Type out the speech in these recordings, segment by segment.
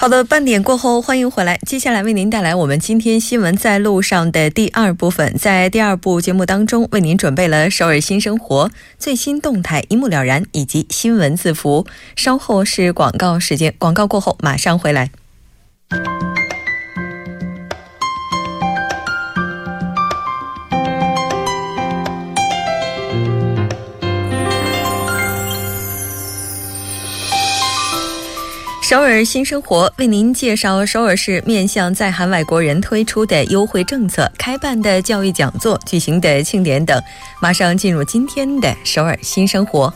好的，半点过后，欢迎回来。接下来为您带来我们今天新闻在路上的第二部分。在第二部节目当中，为您准备了首尔新生活最新动态一目了然，以及新闻字符。稍后是广告时间，广告过后马上回来。首尔新生活为您介绍首尔市面向在韩外国人推出的优惠政策、开办的教育讲座、举行的庆典等。马上进入今天的首尔新生活。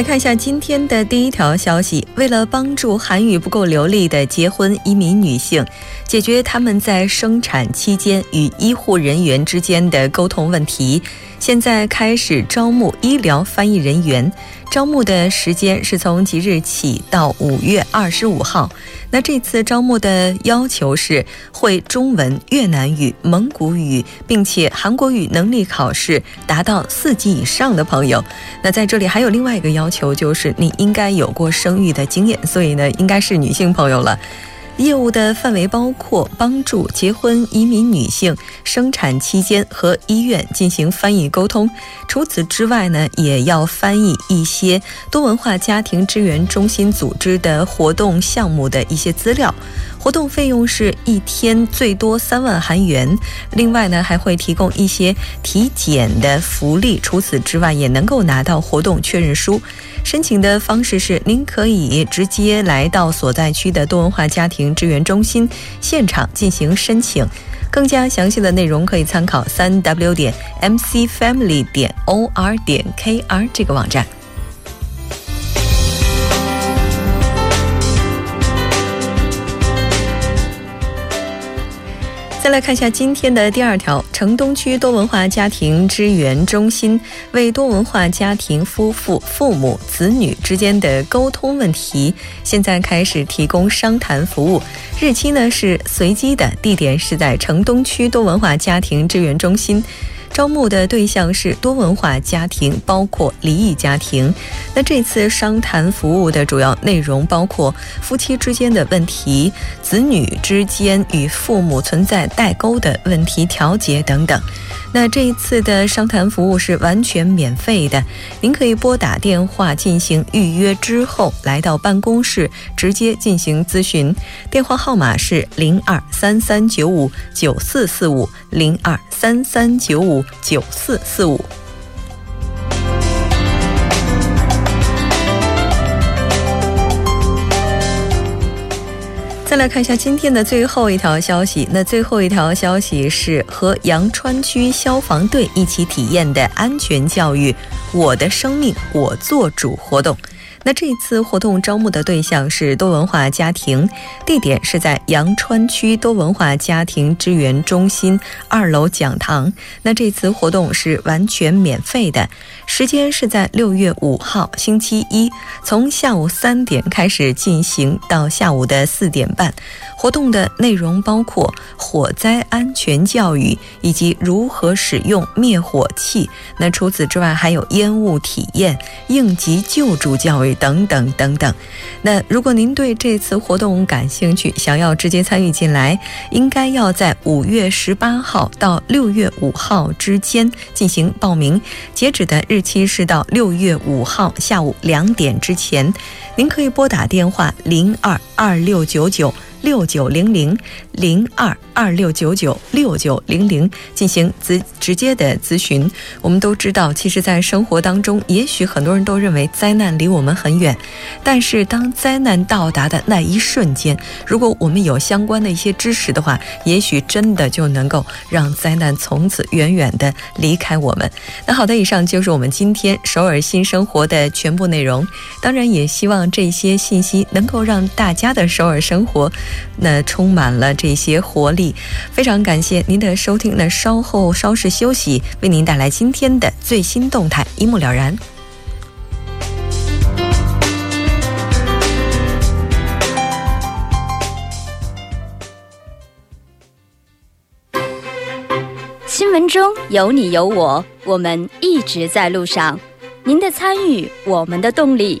来看一下今天的第一条消息。为了帮助韩语不够流利的结婚移民女性，解决他们在生产期间与医护人员之间的沟通问题，现在开始招募医疗翻译人员。招募的时间是从即日起到五月二十五号。那这次招募的要求是会中文、越南语、蒙古语，并且韩国语能力考试达到四级以上的朋友。那在这里还有另外一个要求，就是你应该有过生育的经验，所以呢，应该是女性朋友了。业务的范围包括帮助结婚移民女性生产期间和医院进行翻译沟通。除此之外呢，也要翻译一些多文化家庭支援中心组织的活动项目的一些资料。活动费用是一天最多三万韩元。另外呢，还会提供一些体检的福利。除此之外，也能够拿到活动确认书。申请的方式是，您可以直接来到所在区的多文化家庭支援中心现场进行申请。更加详细的内容可以参考三 w 点 mcfamily 点 or 点 kr 这个网站。再来看一下今天的第二条，城东区多文化家庭支援中心为多文化家庭夫妇、父母、子女之间的沟通问题，现在开始提供商谈服务。日期呢是随机的，地点是在城东区多文化家庭支援中心。招募的对象是多文化家庭，包括离异家庭。那这次商谈服务的主要内容包括夫妻之间的问题、子女之间与父母存在代沟的问题调节等等。那这一次的商谈服务是完全免费的，您可以拨打电话进行预约，之后来到办公室直接进行咨询。电话号码是零二三三九五九四四五零二三三九五九四四五。再来看一下今天的最后一条消息。那最后一条消息是和阳川区消防队一起体验的安全教育“我的生命我做主”活动。那这次活动招募的对象是多文化家庭，地点是在阳川区多文化家庭支援中心二楼讲堂。那这次活动是完全免费的，时间是在六月五号星期一，从下午三点开始进行到下午的四点半。活动的内容包括火灾安全教育以及如何使用灭火器。那除此之外，还有烟雾体验、应急救助教育等等等等。那如果您对这次活动感兴趣，想要直接参与进来，应该要在五月十八号到六月五号之间进行报名，截止的日期是到六月五号下午两点之前。您可以拨打电话零二二六九九。六九零零零二二六九九六九零零进行直直接的咨询。我们都知道，其实，在生活当中，也许很多人都认为灾难离我们很远，但是当灾难到达的那一瞬间，如果我们有相关的一些知识的话，也许真的就能够让灾难从此远远的离开我们。那好的，以上就是我们今天首尔新生活的全部内容。当然，也希望这些信息能够让大家的首尔生活，那充满了这些活力。非常感谢您的收听，那稍后稍事休息，为您带来今天的最新动态，一目了然。新闻中有你有我，我们一直在路上。您的参与，我们的动力。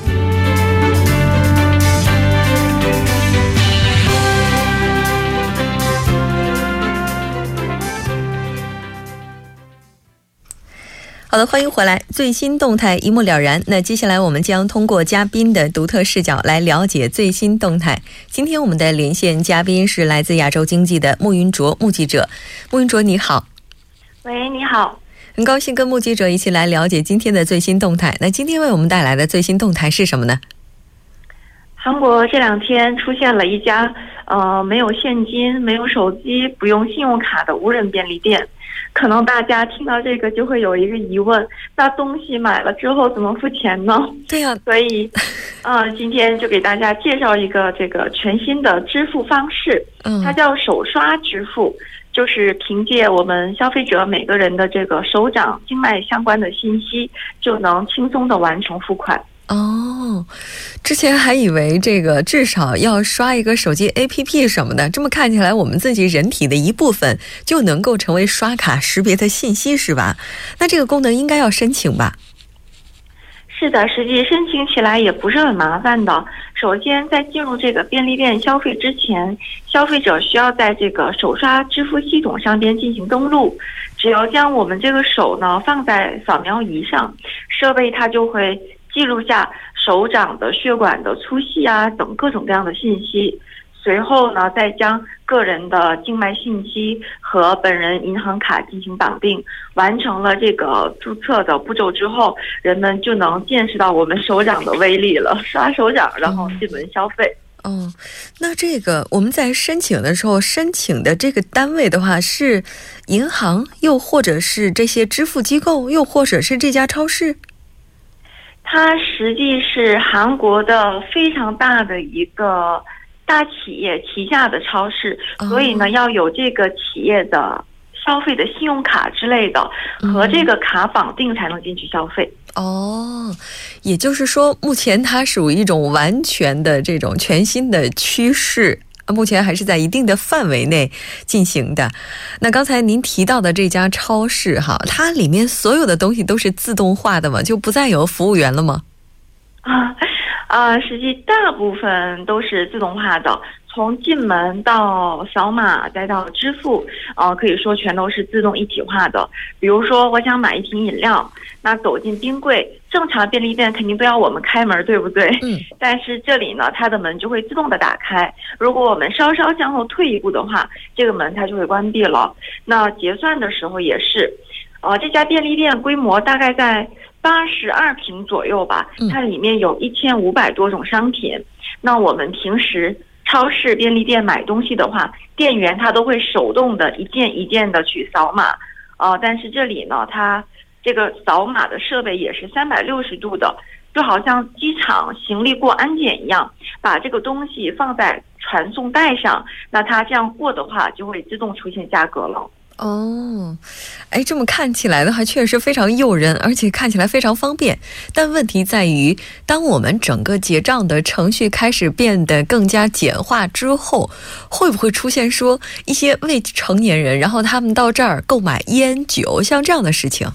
好的，欢迎回来，最新动态一目了然。那接下来我们将通过嘉宾的独特视角来了解最新动态。今天我们的连线嘉宾是来自亚洲经济的穆云卓穆记者。穆云卓，你好。喂，你好。很高兴跟穆记者一起来了解今天的最新动态。那今天为我们带来的最新动态是什么呢？韩国这两天出现了一家呃没有现金、没有手机、不用信用卡的无人便利店。可能大家听到这个就会有一个疑问：那东西买了之后怎么付钱呢？对呀，所以，嗯，今天就给大家介绍一个这个全新的支付方式，嗯，它叫手刷支付，就是凭借我们消费者每个人的这个手掌经脉相关的信息，就能轻松的完成付款。哦，之前还以为这个至少要刷一个手机 APP 什么的，这么看起来，我们自己人体的一部分就能够成为刷卡识别的信息，是吧？那这个功能应该要申请吧？是的，实际申请起来也不是很麻烦的。首先，在进入这个便利店消费之前，消费者需要在这个手刷支付系统上边进行登录。只要将我们这个手呢放在扫描仪上，设备它就会。记录下手掌的血管的粗细啊等各种各样的信息，随后呢，再将个人的静脉信息和本人银行卡进行绑定，完成了这个注册的步骤之后，人们就能见识到我们手掌的威力了。刷手掌，然后进门消费。哦，那这个我们在申请的时候，申请的这个单位的话是银行，又或者是这些支付机构，又或者是这家超市。它实际是韩国的非常大的一个大企业旗下的超市，所以呢，要有这个企业的消费的信用卡之类的和这个卡绑定才能进去消费。哦，也就是说，目前它属于一种完全的这种全新的趋势。目前还是在一定的范围内进行的。那刚才您提到的这家超市，哈，它里面所有的东西都是自动化的吗？就不再有服务员了吗？啊 啊，实际大部分都是自动化的。从进门到扫码再到支付，呃，可以说全都是自动一体化的。比如说，我想买一瓶饮料，那走进冰柜，正常便利店肯定都要我们开门，对不对？嗯。但是这里呢，它的门就会自动的打开。如果我们稍稍向后退一步的话，这个门它就会关闭了。那结算的时候也是，呃，这家便利店规模大概在八十二平左右吧，它里面有一千五百多种商品。那我们平时。超市、便利店买东西的话，店员他都会手动的一件一件的去扫码，啊，但是这里呢，它这个扫码的设备也是三百六十度的，就好像机场行李过安检一样，把这个东西放在传送带上，那它这样过的话，就会自动出现价格了。哦，哎，这么看起来的话，确实非常诱人，而且看起来非常方便。但问题在于，当我们整个结账的程序开始变得更加简化之后，会不会出现说一些未成年人，然后他们到这儿购买烟酒，像这样的事情？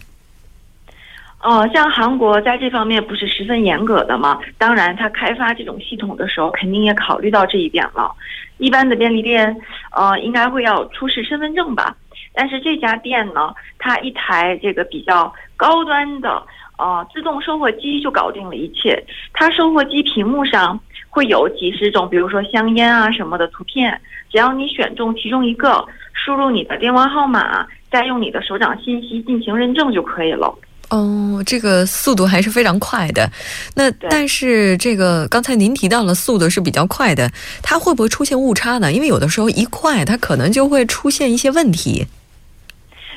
哦，像韩国在这方面不是十分严格的吗？当然，他开发这种系统的时候，肯定也考虑到这一点了。一般的便利店，呃，应该会要出示身份证吧？但是这家店呢，它一台这个比较高端的呃自动售货机就搞定了一切。它售货机屏幕上会有几十种，比如说香烟啊什么的图片，只要你选中其中一个，输入你的电话号码，再用你的手掌信息进行认证就可以了。哦，这个速度还是非常快的。那但是这个刚才您提到了速度是比较快的，它会不会出现误差呢？因为有的时候一快，它可能就会出现一些问题。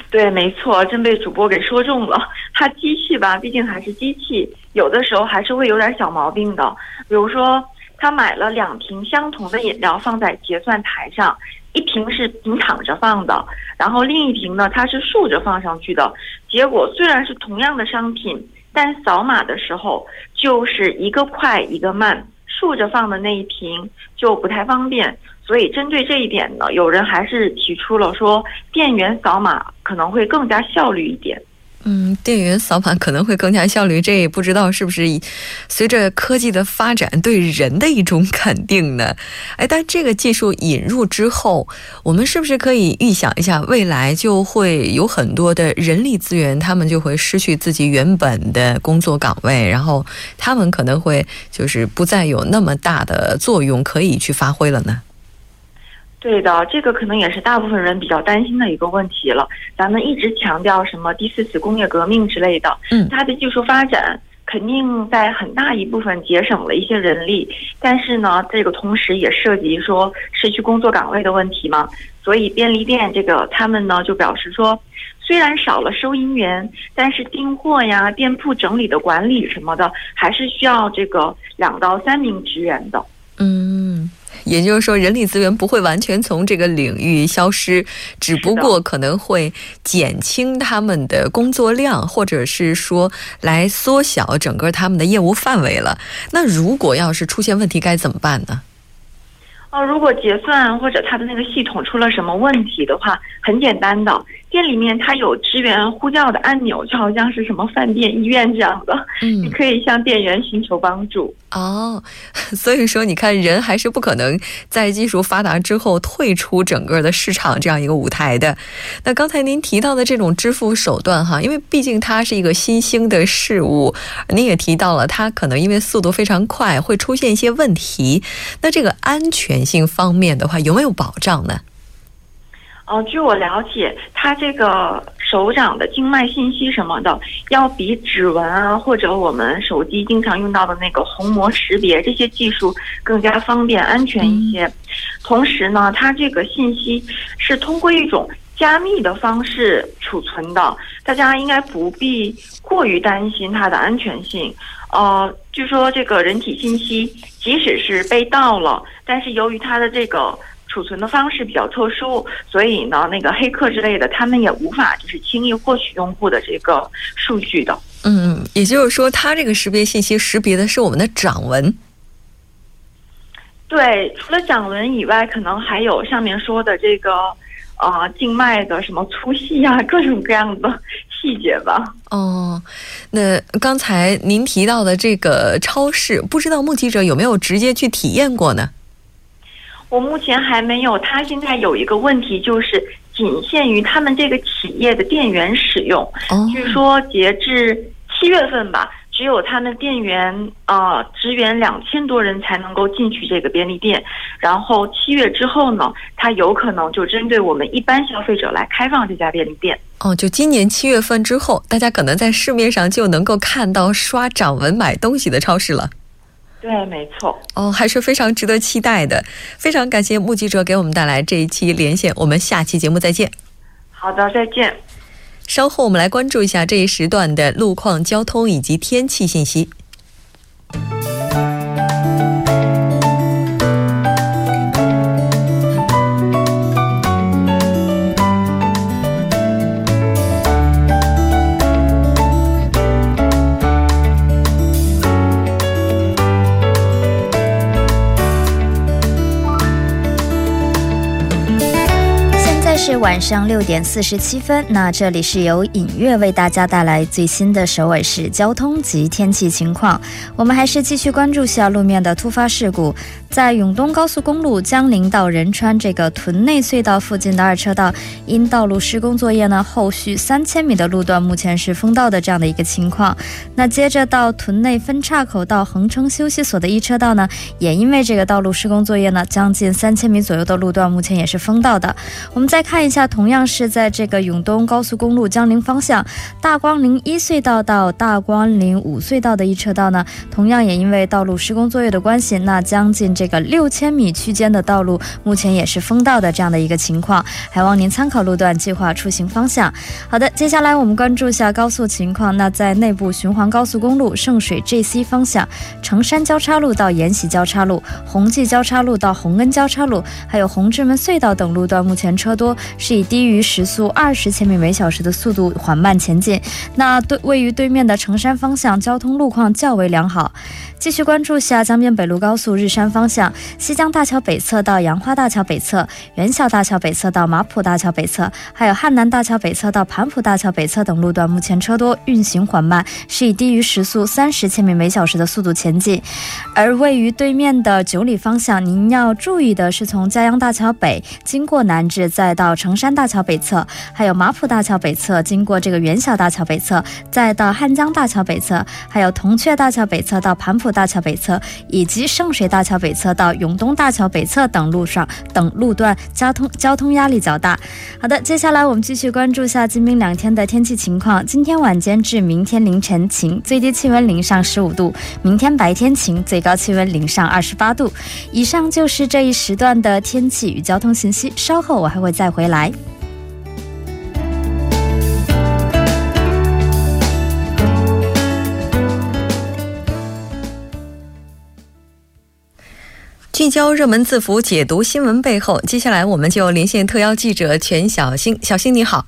对，没错，真被主播给说中了。它机器吧，毕竟还是机器，有的时候还是会有点小毛病的。比如说，他买了两瓶相同的饮料放在结算台上，一瓶是平躺着放的，然后另一瓶呢，它是竖着放上去的。结果虽然是同样的商品，但扫码的时候就是一个快一个慢，竖着放的那一瓶就不太方便。所以，针对这一点呢，有人还是提出了说，店员扫码可能会更加效率一点。嗯，店员扫码可能会更加效率，这也不知道是不是随着科技的发展对人的一种肯定呢？哎，但这个技术引入之后，我们是不是可以预想一下，未来就会有很多的人力资源，他们就会失去自己原本的工作岗位，然后他们可能会就是不再有那么大的作用可以去发挥了呢？对的，这个可能也是大部分人比较担心的一个问题了。咱们一直强调什么第四次工业革命之类的，嗯，它的技术发展肯定在很大一部分节省了一些人力，但是呢，这个同时也涉及说失去工作岗位的问题嘛。所以便利店这个他们呢就表示说，虽然少了收银员，但是订货呀、店铺整理的管理什么的，还是需要这个两到三名职员的。嗯。也就是说，人力资源不会完全从这个领域消失，只不过可能会减轻他们的工作量，或者是说来缩小整个他们的业务范围了。那如果要是出现问题，该怎么办呢？哦，如果结算或者他的那个系统出了什么问题的话，很简单的，店里面它有支援呼叫的按钮，就好像是什么饭店、医院这样的，嗯，你可以向店员寻求帮助。哦，所以说你看，人还是不可能在技术发达之后退出整个的市场这样一个舞台的。那刚才您提到的这种支付手段哈，因为毕竟它是一个新兴的事物，您也提到了它可能因为速度非常快，会出现一些问题。那这个安全性方面的话，有没有保障呢？哦，据我了解，它这个手掌的静脉信息什么的，要比指纹啊，或者我们手机经常用到的那个虹膜识别这些技术更加方便、安全一些。同时呢，它这个信息是通过一种加密的方式储存的，大家应该不必过于担心它的安全性。呃，据说这个人体信息即使是被盗了，但是由于它的这个。储存的方式比较特殊，所以呢，那个黑客之类的，他们也无法就是轻易获取用户的这个数据的。嗯，也就是说，它这个识别信息识别的是我们的掌纹。对，除了掌纹以外，可能还有上面说的这个呃静脉的什么粗细啊，各种各样的细节吧。哦，那刚才您提到的这个超市，不知道目击者有没有直接去体验过呢？我目前还没有。他现在有一个问题，就是仅限于他们这个企业的店员使用。据说截至七月份吧，只有他们店员啊职员两千多人才能够进去这个便利店。然后七月之后呢，他有可能就针对我们一般消费者来开放这家便利店。哦，就今年七月份之后，大家可能在市面上就能够看到刷掌纹买东西的超市了。对，没错。哦，还是非常值得期待的。非常感谢目击者给我们带来这一期连线，我们下期节目再见。好的，再见。稍后我们来关注一下这一时段的路况、交通以及天气信息。是晚上六点四十七分，那这里是由影月为大家带来最新的首尔市交通及天气情况。我们还是继续关注下路面的突发事故。在永东高速公路江陵到仁川这个屯内隧道附近的二车道，因道路施工作业呢，后续三千米的路段目前是封道的这样的一个情况。那接着到屯内分岔口到恒城休息所的一车道呢，也因为这个道路施工作业呢，将近三千米左右的路段目前也是封道的。我们再看看一下，同样是在这个永东高速公路江陵方向大光陵一隧道到大光陵五隧道的一车道呢，同样也因为道路施工作业的关系，那将近。这个六千米区间的道路目前也是封道的这样的一个情况，还望您参考路段计划出行方向。好的，接下来我们关注一下高速情况。那在内部循环高速公路圣水 JC 方向，成山交叉路到延禧交叉路、红济交叉路到红恩交叉路，还有红志门隧道等路段，目前车多，是以低于时速二十千米每小时的速度缓慢前进。那对位于对面的城山方向，交通路况较为良好。继续关注下江边北路高速日山方向西江大桥北侧到杨花大桥北侧、元小大桥北侧到马浦大桥北侧，还有汉南大桥北侧到盘浦大桥北侧等路段，目前车多，运行缓慢，是以低于时速三十千米每小时的速度前进。而位于对面的九里方向，您要注意的是，从嘉阳大桥北经过南至，再到成山大桥北侧，还有马浦大桥北侧，经过这个元小大桥北侧，再到汉江大桥北侧，还有铜雀大桥北侧到盘浦。大桥北侧以及圣水大桥北侧到永东大桥北侧等路上等路段交通交通压力较大。好的，接下来我们继续关注下今明两天的天气情况。今天晚间至明天凌晨晴，最低气温零上十五度；明天白天晴，最高气温零上二十八度。以上就是这一时段的天气与交通信息。稍后我还会再回来。聚焦热门字符，解读新闻背后。接下来，我们就连线特邀记者全小星。小星你好，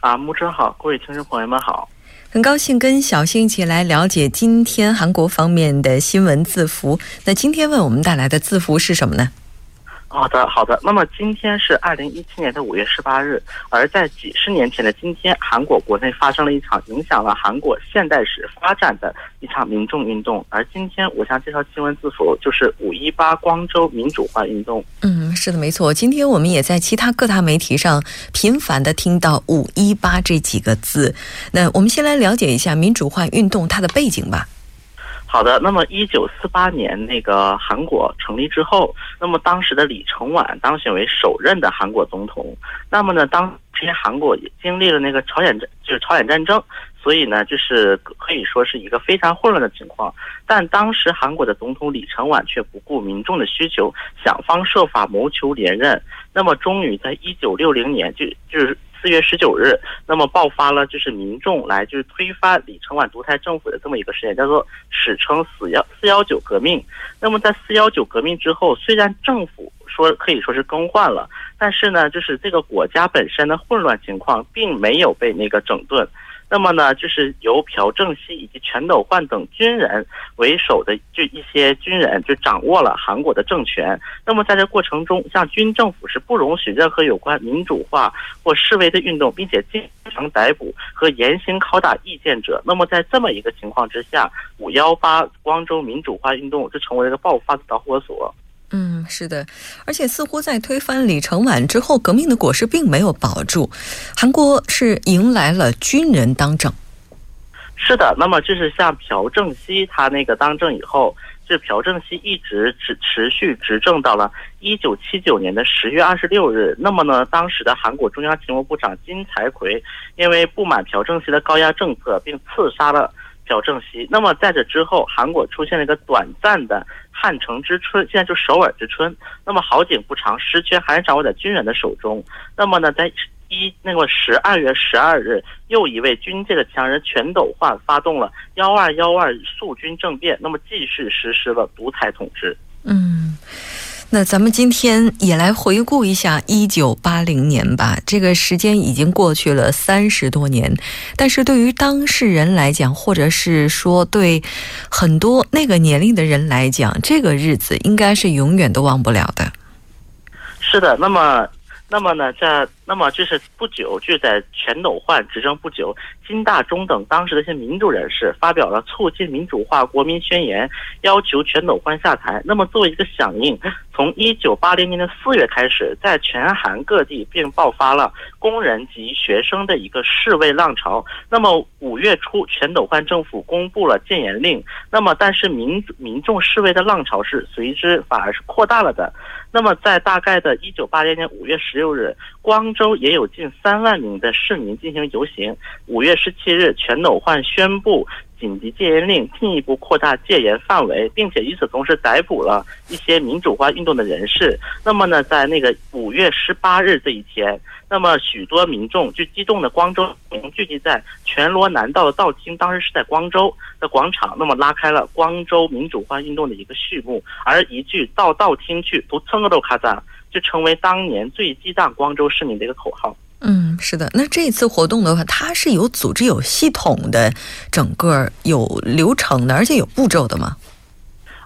啊，木真好，各位听众朋友们好，很高兴跟小星一起来了解今天韩国方面的新闻字符。那今天为我们带来的字符是什么呢？好的，好的。那么今天是二零一七年的五月十八日，而在几十年前的今天，韩国国内发生了一场影响了韩国现代史发展的一场民众运动。而今天我想介绍新闻字符就是五一八光州民主化运动。嗯，是的，没错。今天我们也在其他各大媒体上频繁的听到“五一八”这几个字。那我们先来了解一下民主化运动它的背景吧。好的，那么一九四八年那个韩国成立之后，那么当时的李承晚当选为首任的韩国总统。那么呢，当时韩国也经历了那个朝鲜战，就是朝鲜战争，所以呢，就是可以说是一个非常混乱的情况。但当时韩国的总统李承晚却不顾民众的需求，想方设法谋求连任。那么终于在一九六零年，就就是。四月十九日，那么爆发了就是民众来就是推翻李承晚独裁政府的这么一个事件，叫做史称“四幺四幺九革命”。那么在四幺九革命之后，虽然政府说可以说是更换了，但是呢，就是这个国家本身的混乱情况并没有被那个整顿。那么呢，就是由朴正熙以及全斗焕等军人为首的，就一些军人就掌握了韩国的政权。那么在这过程中，像军政府是不容许任何有关民主化或示威的运动，并且经常逮捕和严刑拷打意见者。那么在这么一个情况之下，五幺八光州民主化运动就成为了一个爆发的导火索。嗯，是的，而且似乎在推翻李承晚之后，革命的果实并没有保住，韩国是迎来了军人当政。是的，那么就是像朴正熙他那个当政以后，这朴正熙一直持持续执政到了一九七九年的十月二十六日。那么呢，当时的韩国中央情报部长金财奎因为不满朴正熙的高压政策，并刺杀了。朴正熙。那么在这之后，韩国出现了一个短暂的汉城之春，现在就首尔之春。那么好景不长，实权还是掌握在军人的手中。那么呢，在一那个十二月十二日，又一位军界的强人全斗焕发动了幺二幺二肃军政变，那么继续实施了独裁统治。嗯。那咱们今天也来回顾一下一九八零年吧。这个时间已经过去了三十多年，但是对于当事人来讲，或者是说对很多那个年龄的人来讲，这个日子应该是永远都忘不了的。是的，那么，那么呢，在那么就是不久，就在全斗焕执政不久，金大中等当时的一些民主人士发表了促进民主化国民宣言，要求全斗焕下台。那么作为一个响应，从一九八零年的四月开始，在全韩各地并爆发了工人及学生的一个示威浪潮。那么五月初，全斗焕政府公布了戒严令。那么但是民民众示威的浪潮是随之反而是扩大了的。那么在大概的一九八零年五月十六日，光。州也有近三万名的市民进行游行。五月十七日，全斗焕宣布紧急戒严令，进一步扩大戒严范围，并且与此同时逮捕了一些民主化运动的人士。那么呢，在那个五月十八日这一天，那么许多民众就激动的光州民聚集在全罗南道的道厅，当时是在光州的广场，那么拉开了光州民主化运动的一个序幕。而一句“到道厅去，都蹭个都卡扎”。就成为当年最激荡光州市民的一个口号。嗯，是的。那这次活动的话，它是有组织、有系统的，整个有流程的，而且有步骤的吗？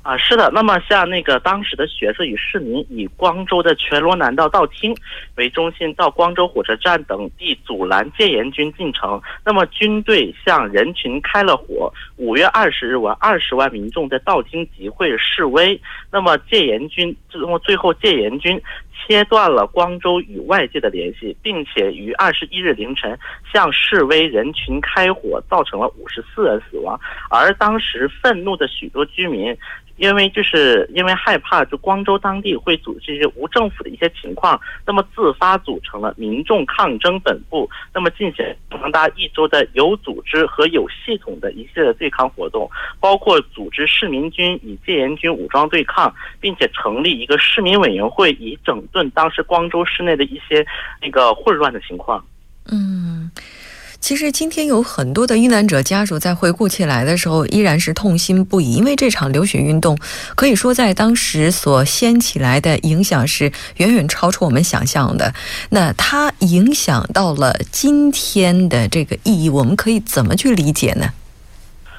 啊，是的。那么像那个当时的学生与市民以光州的全罗南道道厅为中心，到光州火车站等地阻拦戒严军进城。那么军队向人群开了火。五月二十日晚，二十万民众在道厅集会示威。那么戒严军，最后最后戒严军。切断了光州与外界的联系，并且于二十一日凌晨向示威人群开火，造成了五十四人死亡。而当时愤怒的许多居民。因为就是因为害怕，就光州当地会组织一些无政府的一些情况，那么自发组成了民众抗争本部，那么进行长达一周的有组织和有系统的一系列对抗活动，包括组织市民军与戒严军武装对抗，并且成立一个市民委员会，以整顿当时光州市内的一些那个混乱的情况。嗯。其实今天有很多的遇难者家属在回顾起来的时候，依然是痛心不已，因为这场流血运动可以说在当时所掀起来的影响是远远超出我们想象的。那它影响到了今天的这个意义，我们可以怎么去理解呢？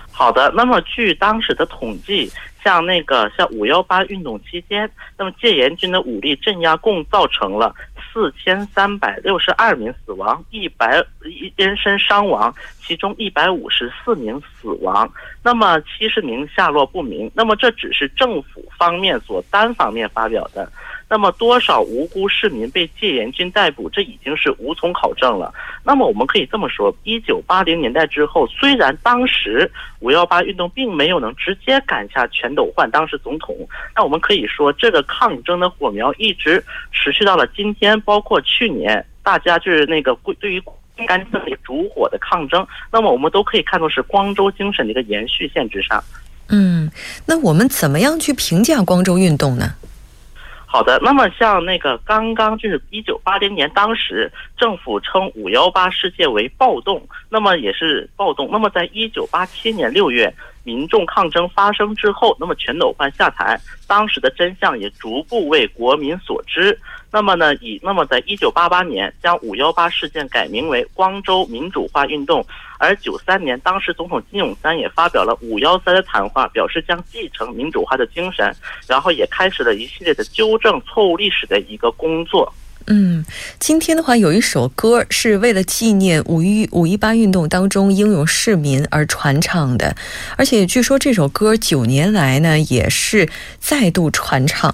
好的，那么据当时的统计，像那个像五幺八运动期间，那么戒严军的武力镇压共造成了。四千三百六十二名死亡，一百一人身伤亡，其中一百五十四名死亡，那么七十名下落不明。那么这只是政府方面所单方面发表的。那么多少无辜市民被戒严军逮捕，这已经是无从考证了。那么我们可以这么说：一九八零年代之后，虽然当时五幺八运动并没有能直接赶下全斗焕当时总统，那我们可以说这个抗争的火苗一直持续到了今天，包括去年大家就是那个对于干政的烛火的抗争，那么我们都可以看作是光州精神的一个延续线之上。嗯，那我们怎么样去评价光州运动呢？好的，那么像那个刚刚就是一九八零年，当时政府称五幺八事件为暴动，那么也是暴动。那么在一九八七年六月。民众抗争发生之后，那么全斗焕下台，当时的真相也逐步为国民所知。那么呢，以那么在一九八八年将五幺八事件改名为光州民主化运动，而九三年当时总统金泳三也发表了五幺三的谈话，表示将继承民主化的精神，然后也开始了一系列的纠正错误历史的一个工作。嗯，今天的话有一首歌是为了纪念五一五一八运动当中英勇市民而传唱的，而且据说这首歌九年来呢也是再度传唱。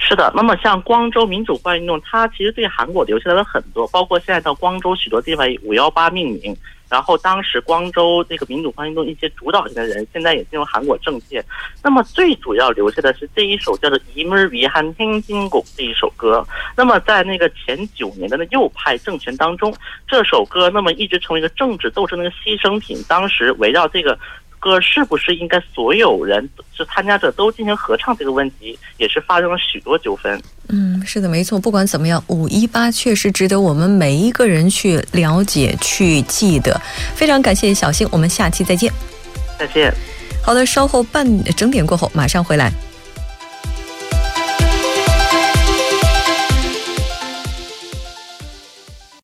是的，那么像光州民主化运动，它其实对韩国留下来了很多，包括现在到光州许多地方以五幺八命名。然后当时光州那个民主化运动一些主导性的人，现在也进入韩国政界。那么最主要留下的是这一首叫做《이물위한행진곡》这一首歌。那么在那个前九年的那右派政权当中，这首歌那么一直成为一个政治斗争的一个牺牲品。当时围绕这个。 歌是不是应该所有人是参加者都进行合唱？这个问题也是发生了许多纠纷。嗯，是的，没错。不管怎么样，五一八确实值得我们每一个人去了解、去记得。非常感谢小新，我们下期再见。再见。好的，稍后半整点过后马上回来。